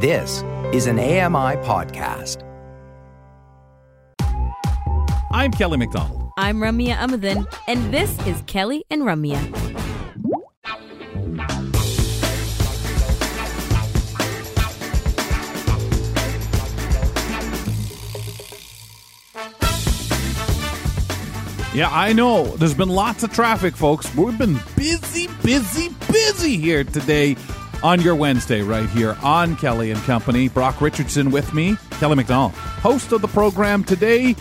This is an AMI podcast. I'm Kelly McDonald. I'm Ramya Amuthan, and this is Kelly and Ramya. Yeah, I know. There's been lots of traffic, folks. We've been busy, busy, busy here today on your Wednesday, right here on Kelly and Company. Brock Richardson with me, Kelly McDonald, host of the program today.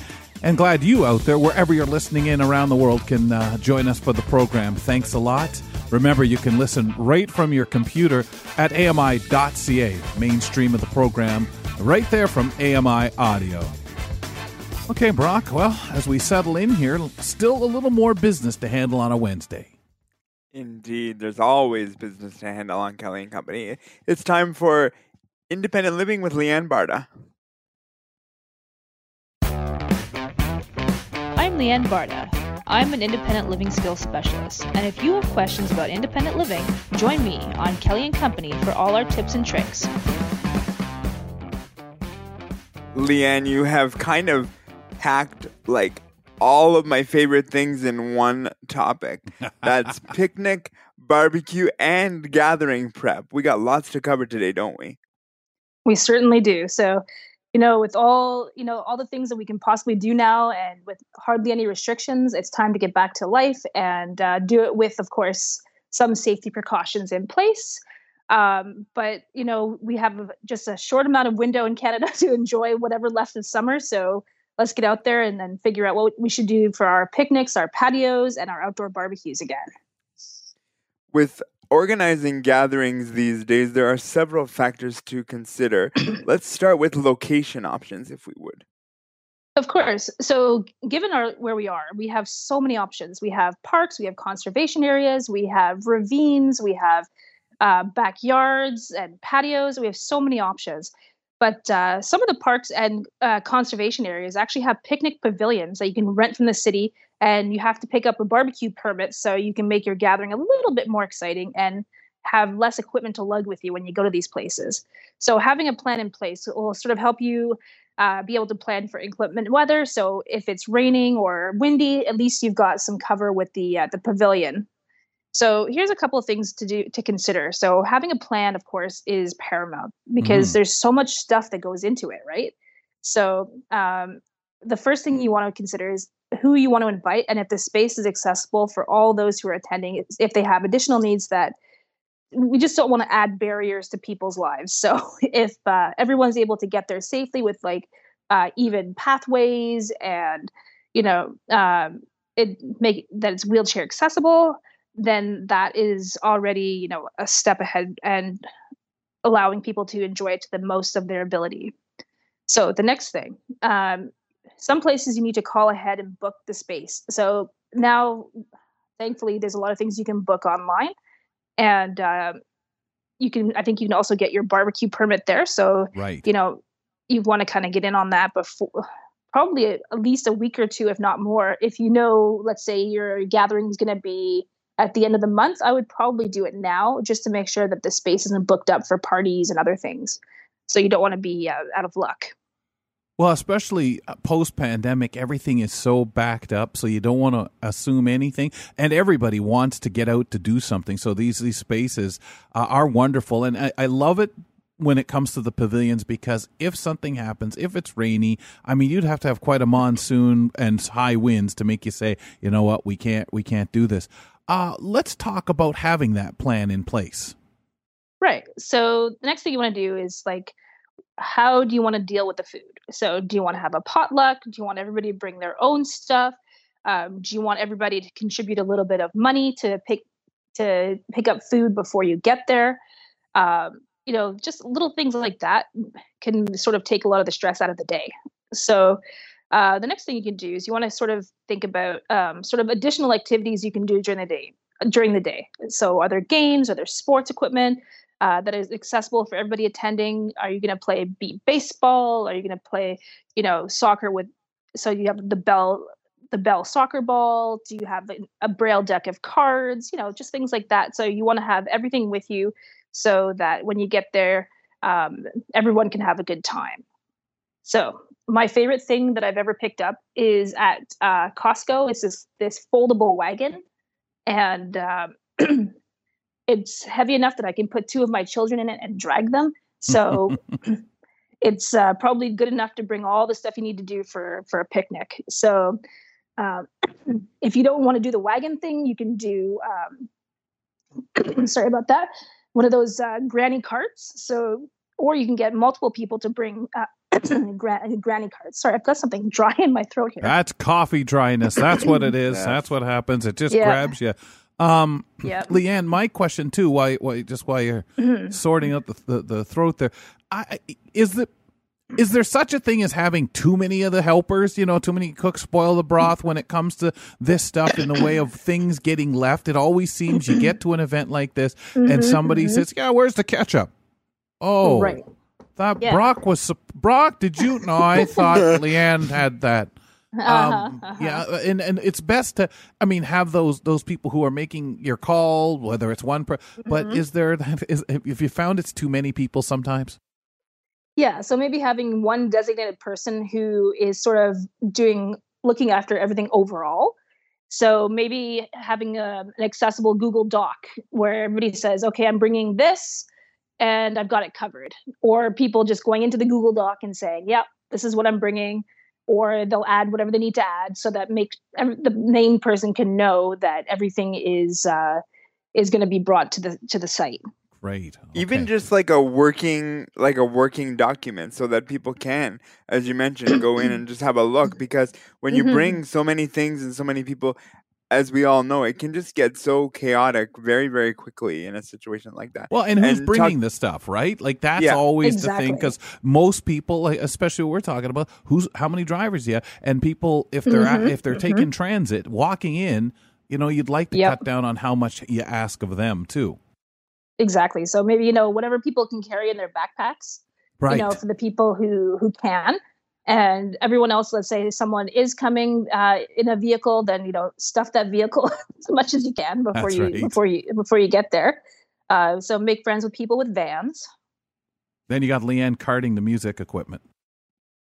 And glad you out there, wherever you're listening in around the world, can uh, join us for the program. Thanks a lot. Remember, you can listen right from your computer at ami.ca, mainstream of the program, right there from AMI Audio. Okay, Brock, well, as we settle in here, still a little more business to handle on a Wednesday. Indeed, there's always business to handle on Kelly and Company. It's time for Independent Living with Leanne Barda. I'm Leanne Barda. I'm an independent living skills specialist, and if you have questions about independent living, join me on Kelly and Company for all our tips and tricks. Leanne, you have kind of packed like all of my favorite things in one topic. That's picnic, barbecue, and gathering prep. We got lots to cover today, don't we? We certainly do. So, you know, with all, you know, all the things that we can possibly do now and with hardly any restrictions, it's time to get back to life and uh, do it with, of course, some safety precautions in place. Um, but, you know, we have just a short amount of window in Canada to enjoy whatever left of summer. So, let's get out there and then figure out what we should do for our picnics, our patios, and our outdoor barbecues again. With organizing gatherings these days, there are several factors to consider. let's start with location options, if we would. Of course. So, given our where we are, we have so many options. We have parks, we have conservation areas, we have ravines, we have uh, backyards and patios. We have so many options. But uh, some of the parks and uh, conservation areas actually have picnic pavilions that you can rent from the city, and you have to pick up a barbecue permit so you can make your gathering a little bit more exciting and have less equipment to lug with you when you go to these places. So having a plan in place will sort of help you uh, be able to plan for inclement weather. So if it's raining or windy, at least you've got some cover with the uh, the pavilion so here's a couple of things to do to consider. So having a plan, of course, is paramount because mm. there's so much stuff that goes into it, right? So um, the first thing you want to consider is who you want to invite and if the space is accessible for all those who are attending. If they have additional needs that we just don't want to add barriers to people's lives. So if uh, everyone's able to get there safely with like uh, even pathways and you know um, it make that it's wheelchair accessible then that is already you know a step ahead and allowing people to enjoy it to the most of their ability. So the next thing um, some places you need to call ahead and book the space. So now thankfully there's a lot of things you can book online and um, you can i think you can also get your barbecue permit there. So right. you know you want to kind of get in on that before probably at least a week or two if not more. If you know let's say your gathering is going to be at the end of the month, I would probably do it now just to make sure that the space isn't booked up for parties and other things. So you don't want to be uh, out of luck. Well, especially uh, post pandemic, everything is so backed up, so you don't want to assume anything. And everybody wants to get out to do something. So these these spaces uh, are wonderful, and I, I love it when it comes to the pavilions because if something happens, if it's rainy, I mean, you'd have to have quite a monsoon and high winds to make you say, you know what, we can't we can't do this. Uh, let's talk about having that plan in place. Right. So the next thing you want to do is like, how do you want to deal with the food? So do you want to have a potluck? Do you want everybody to bring their own stuff? Um, do you want everybody to contribute a little bit of money to pick to pick up food before you get there? Um, you know, just little things like that can sort of take a lot of the stress out of the day. So uh, the next thing you can do is you want to sort of think about um, sort of additional activities you can do during the day. During the day, so are there games? Are there sports equipment uh, that is accessible for everybody attending? Are you going to play beep baseball? Are you going to play, you know, soccer with? So you have the bell, the bell soccer ball. Do you have a, braille deck of cards? You know, just things like that. So you want to have everything with you, so that when you get there, um, everyone can have a good time. So my favorite thing that I've ever picked up is at uh, Costco. It's this this foldable wagon, and um, it's heavy enough that I can put two of my children in it and drag them. So it's uh, probably good enough to bring all the stuff you need to do for for a picnic. So um, if you don't want to do the wagon thing, you can do. Um, sorry about that. One of those uh, granny carts. So, or you can get multiple people to bring uh, gran- granny carts. Sorry, I've got something dry in my throat here. That's coffee dryness. That's what it is. That's what happens. It just Yeah. grabs you. Um, Yep. Leanne, my question too. Why? Why? Just why you're Mm-hmm. sorting out the, the the throat there, I I- is the is there such a thing as having too many of the helpers? You know, too many cooks spoil the broth when it comes to this stuff in the way of things getting left. It always seems you get to an event like this and somebody says, "Yeah, where's the ketchup?" Oh, Mm-hmm, Right. That Yeah. Brock was sup- Brock. Did you? No, I thought Leanne had that. Um, Uh-huh, Yeah, and and it's best to, I mean, have those those people who are making your call, whether it's one, per, but Mm-hmm. is there is if you found it's too many people sometimes? Yeah, so maybe having one designated person who is sort of doing looking after everything overall. So maybe having a, an accessible Google Doc where everybody says, "Okay, I'm bringing this, and I've got it covered," or people just going into the Google Doc and saying, "Yep, this is what I'm bringing," or they'll add whatever they need to add so that makes the main person can know that everything is uh, is going to be brought to the to the site. Great. Even just like a working like a working document so that people can, as you mentioned, go in and just have a look because when you Mhm. bring so many things and so many people as we all know, it can just get so chaotic very, very quickly in a situation like that. Well, and who's and talk- bringing the stuff, right? Like that's Yeah. always the thing because most people, like, especially what we're talking about, who's how many drivers yeah, and people if they're at, Mhm, if they're taking transit, walking in, you know, you'd like to Yep. cut down on how much you ask of them too. Exactly. So maybe you know whatever people can carry in their backpacks, Right. you know, for the people who who can, and everyone else. Let's say someone is coming uh, in a vehicle, then you know stuff that vehicle as much as you can before That's you right. before you before you get there. Uh, so make friends with people with vans. then you got Leanne carting the music equipment.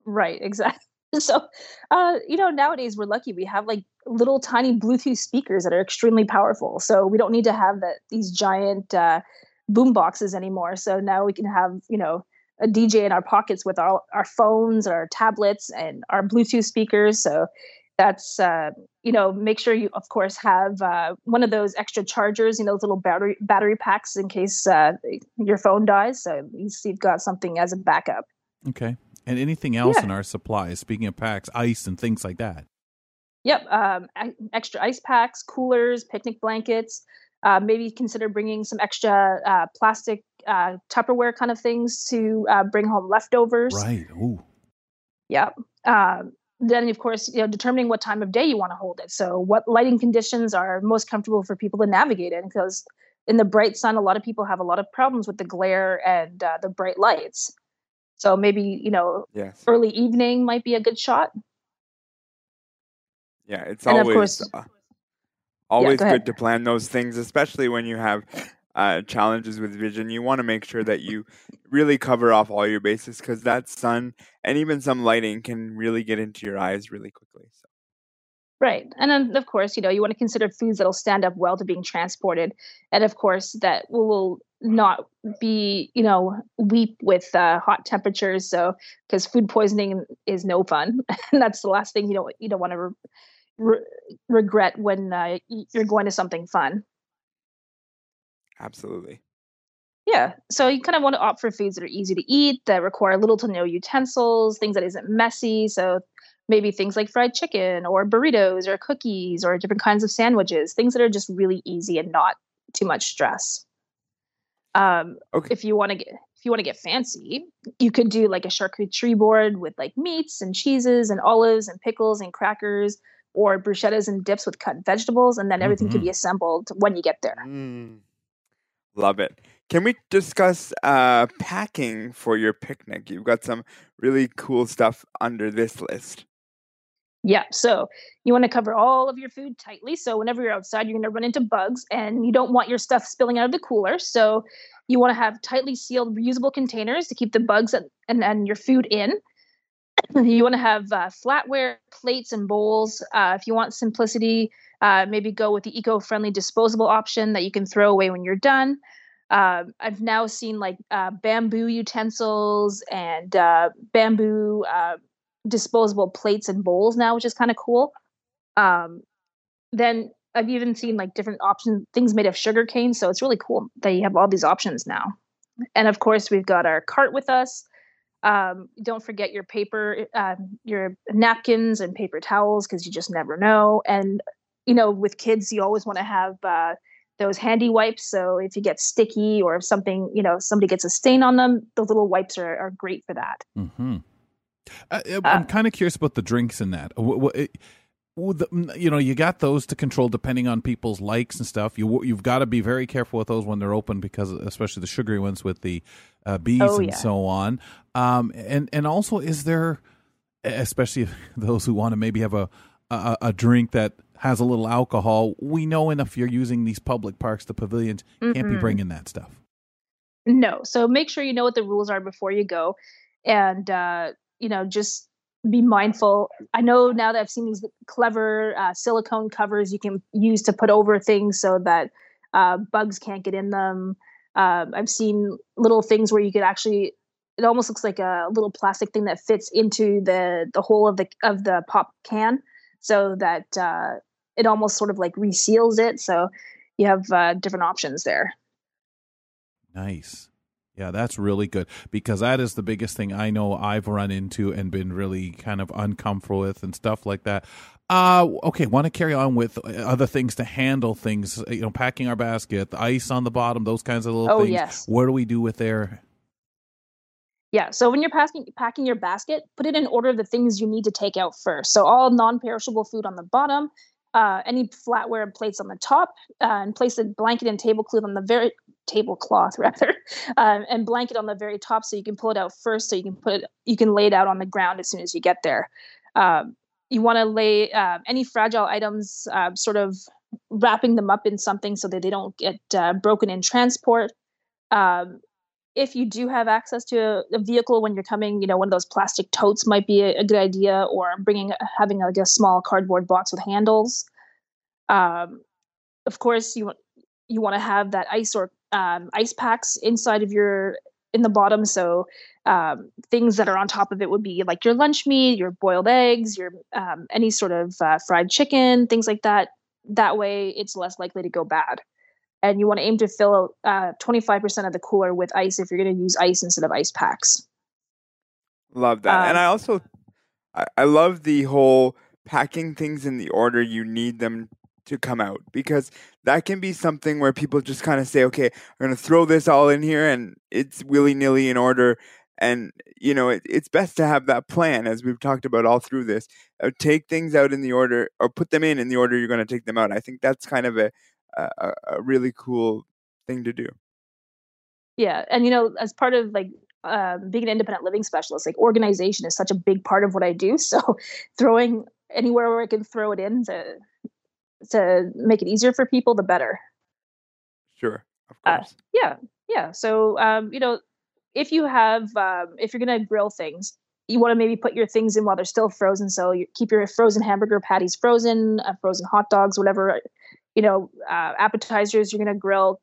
Right. Exactly. So, uh, you know, nowadays we're lucky. We have like little tiny Bluetooth speakers that are extremely powerful. So we don't need to have that these giant uh, boom boxes anymore. So now we can have, you know, a DJ in our pockets with our our phones, our tablets, and our Bluetooth speakers. So that's uh, you know, make sure you of course have uh, one of those extra chargers, you know, those little battery battery packs in case uh, your phone dies. So at least you've got something as a backup. Okay. And anything else Yeah. in our supplies? Speaking of packs, ice and things like that. Yep. Um, extra ice packs, coolers, picnic blankets. Uh, maybe consider bringing some extra uh, plastic uh, Tupperware kind of things to uh, bring home leftovers. Right. Ooh. Yep. Um, then, of course, you know, determining what time of day you want to hold it. So, what lighting conditions are most comfortable for people to navigate in? Because in the bright sun, a lot of people have a lot of problems with the glare and uh, the bright lights. So maybe you know, Yes. early evening might be a good shot. Yeah, it's And of always course- uh, always go good to plan those things, especially when you have uh, challenges with vision. You want to make sure that you really cover off all your bases because that sun and even some lighting can really get into your eyes really quickly. So. Right. And then, of course, you know, you want to consider foods that'll stand up well to being transported. And of course, that will not be, you know, weep with uh, hot temperatures. So, because food poisoning is no fun. and that's the last thing you don't, you don't want to re- re- regret when uh, you're going to something fun. Absolutely. Yeah. So you kind of want to opt for foods that are easy to eat, that require little to no utensils, things that isn't messy. So maybe things like fried chicken or burritos or cookies or different kinds of sandwiches, things that are just really easy and not too much stress. Um, Okay. if you want to get if you want to get fancy, you could do like a charcuterie board with like meats and cheeses and olives and pickles and crackers or bruschettas and dips with cut vegetables, and then everything could Mhm. be assembled when you get there. Mm. Love it. Can we discuss uh, packing for your picnic? You've got some really cool stuff under this list. Yeah. So you want to cover all of your food tightly. So whenever you're outside, you're going to run into bugs and you don't want your stuff spilling out of the cooler. So You want to have tightly sealed reusable containers to keep the bugs and, and, and your food in. you want to have uh, flatware plates and bowls. Uh, if you want simplicity, uh, maybe go with the eco-friendly disposable option that you can throw away when you're done. Uh, I've now seen like uh, bamboo utensils and uh, bamboo disposable plates and bowls now, which is kind of cool. Um, then I've even seen like different options, things made of sugar cane. So it's really cool that you have all these options now. And of course, we've got our cart with us. Um, don't forget your paper, uh, your napkins and paper towels because you just never know. And you know, with kids, you always want to have uh, those handy wipes. So if you get sticky or if something, you know, somebody gets a stain on them, the little wipes are, are great for that. Mm-hmm. Uh, I'm uh, kind of curious about the drinks in that. You know, you got those to control depending on people's likes and stuff. You you've got to be very careful with those when they're open because, especially the sugary ones with the uh, bees oh, and yeah. so on. Um, and and also, is there, especially those who want to maybe have a, a, a drink that has a little alcohol? We know enough. You're using these public parks, the pavilions, mm-hmm. can't be mm-hmm. bringing that stuff. No, so make sure you know what the rules are before you go, and uh, you know, just be mindful. I know now that I've seen these clever uh, silicone covers you can use to put over things so that uh, bugs can't get in them. Uh, I've seen little things where you could actually. It almost looks like a little plastic thing that fits into the the hole of the of the pop can, so that uh, it almost sort of like reseals it. So you have uh, different options there. Nice. Yeah, that's really good because that is the biggest thing I know I've run into and been really kind of uncomfortable with and stuff like that. Uh okay, want to carry on with other things to handle things, you know, packing our basket, the ice on the bottom, those kinds of little oh, things. Yes. What do we do with there? Yeah, so when you're packing packing your basket, put it in order of the things you need to take out first. So all non-perishable food on the bottom, uh, any flatware and plates on the top, uh, and place a blanket and tablecloth on the very tablecloth rather, um, and blanket on the very top so you can pull it out first, so you can put it, you can lay it out on the ground as soon as you get there. Um, you want to lay uh, any fragile items, uh, sort of wrapping them up in something so that they don't get uh, broken in transport. Um, if you do have access to a, a, vehicle when you're coming, you know, one of those plastic totes might be a, a good idea, or bringing having like a small cardboard box with handles. Um, of course, you you want to have that ice or um, ice packs inside of your in the bottom. So um, things that are on top of it would be like your lunch meat, your boiled eggs, your um, any sort of uh, fried chicken, things like that. That way, it's less likely to go bad and you want to aim to fill uh, 25% of the cooler with ice if you're going to use ice instead of ice packs. Love that. Um, and I also I, I love the whole packing things in the order you need them to come out because that can be something where people just kind of say, okay, I'm going to throw this all in here and it's willy nilly in order. And, you know, it, it's best to have that plan, as we've talked about all through this. Take things out in the order or put them in in the order you're going to take them out. I think that's kind of a, a, a really cool thing to do. Yeah, and you know, as part of like uh, being an independent living specialist, like organization is such a big part of what I do. So throwing anywhere where I can throw it in to to make it easier for people, the better. Sure, of uh, course. Uh, yeah, yeah. So um, you know, if you have um, if you're gonna grill things, you want to maybe put your things in while they're still frozen. So you keep your frozen hamburger patties frozen, uh, frozen hot dogs, whatever you know, uh, appetizers you're going to grill,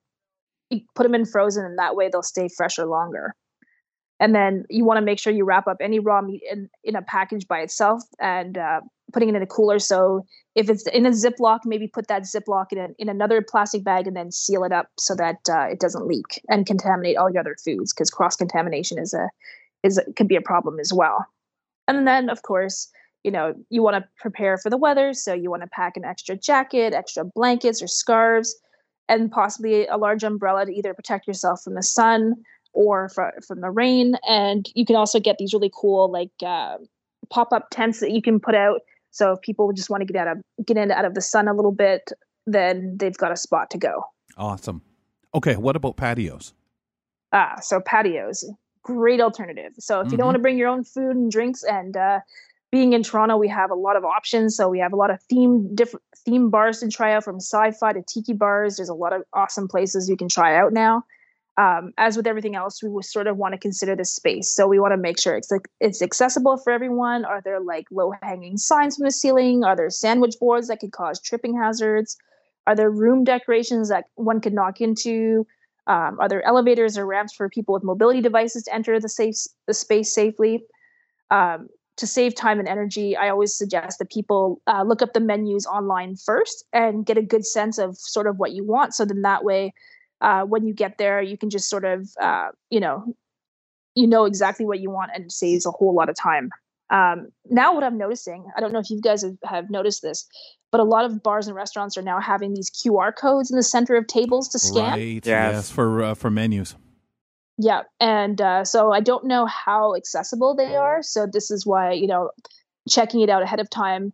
you put them in frozen, and that way they'll stay fresher longer. And then you want to make sure you wrap up any raw meat in, in a package by itself and uh, putting it in a cooler. So if it's in a Ziploc, maybe put that Ziploc in, a, in another plastic bag and then seal it up so that uh, it doesn't leak and contaminate all your other foods because cross contamination is a is a, could be a problem as well. And then of course you know, you want to prepare for the weather. So you want to pack an extra jacket, extra blankets or scarves, and possibly a large umbrella to either protect yourself from the sun or for, from the rain. And you can also get these really cool, like, uh, pop up tents that you can put out. So if people just want to get out of get in out of the sun a little bit, then they've got a spot to go. Awesome. Okay, what about patios? Ah, so patios, great alternative. So if mm-hmm. you don't mm-hmm. want to bring your own food and drinks and uh, being in Toronto, we have a lot of options. So we have a lot of theme different theme bars to try out from sci-fi to tiki bars. There's a lot of awesome places you can try out now. Um, as with everything else, we will sort of want to consider the space. So we want to make sure it's like it's accessible for everyone. Are there like low hanging signs from the ceiling? Are there sandwich boards that could cause tripping hazards? Are there room decorations that one could knock into? Um, are there elevators or ramps for people with mobility devices to enter the safe the space safely? Um, to save time and energy, I always suggest that people uh, look up the menus online first and get a good sense of sort of what you want. So then that way uh, when you get there, you can just sort of, uh, you know, you know exactly what you want and it saves a whole lot of time. Um, now, what I'm noticing, I don't know if you guys have, have, noticed this, but a lot of bars and restaurants are now having these QR codes in the center of tables to scan. Right. Yes, yes for uh, for menus. Yeah, and uh, so I don't know how accessible they are. So this is why you know checking it out ahead of time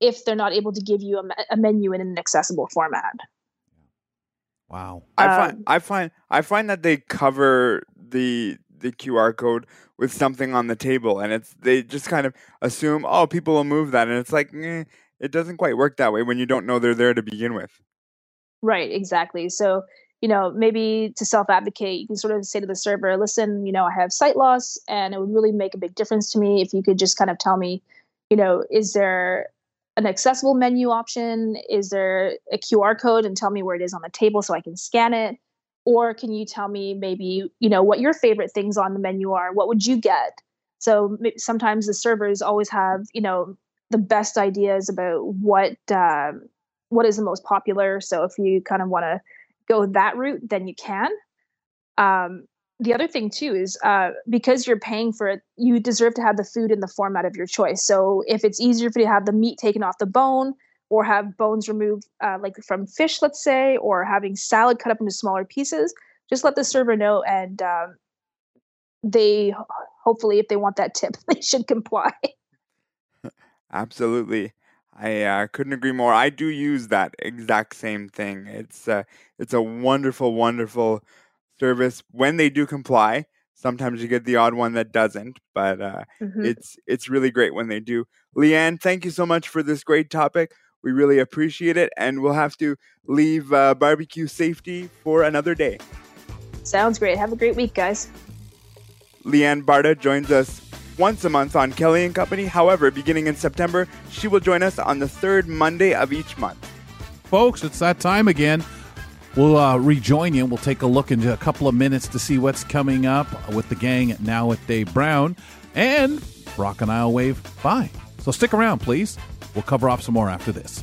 if they're not able to give you a, a menu in an accessible format. Wow. I find um, I find I find that they cover the the QR code with something on the table and it's they just kind of assume oh people will move that and it's like eh, it doesn't quite work that way when you don't know they're there to begin with. Right, exactly. So, you know, maybe to self advocate, you can sort of say to the server, listen, you know, I have sight loss and it would really make a big difference to me if you could just kind of tell me, you know, is there an accessible menu option? Is there a QR code and tell me where it is on the table so I can scan it? Or can you tell me maybe, you know, what your favorite things on the menu are? What would you get? So sometimes the servers always have, you know, the best ideas about what um, what is the most popular. So if you kind of want to go that route, then you can. Um, the other thing too is uh, because you're paying for it, you deserve to have the food in the format of your choice. So if it's easier for you to have the meat taken off the bone or have bones removed, uh, like from fish, let's say, or having salad cut up into smaller pieces, just let the server know, and um, they hopefully, if they want that tip, they should comply. Absolutely. I uh, couldn't agree more. I do use that exact same thing. It's uh, it's a wonderful, wonderful service when they do comply. Sometimes you get the odd one that doesn't, but uh, mm-hmm. it's it's really great when they do. Leanne, thank you so much for this great topic. We really appreciate it, and we'll have to leave uh, barbecue safety for another day. Sounds great. Have a great week, guys. Leanne Barta joins us once a month on Kelly and Company. However, beginning in September, she will join us on the third Monday of each month. Folks, it's that time again. We'll uh, rejoin you. We'll take a look into a couple of minutes to see what's coming up with the gang now with Dave Brown and Rock and Isle Wave Bye. So stick around, please. We'll cover off some more after this.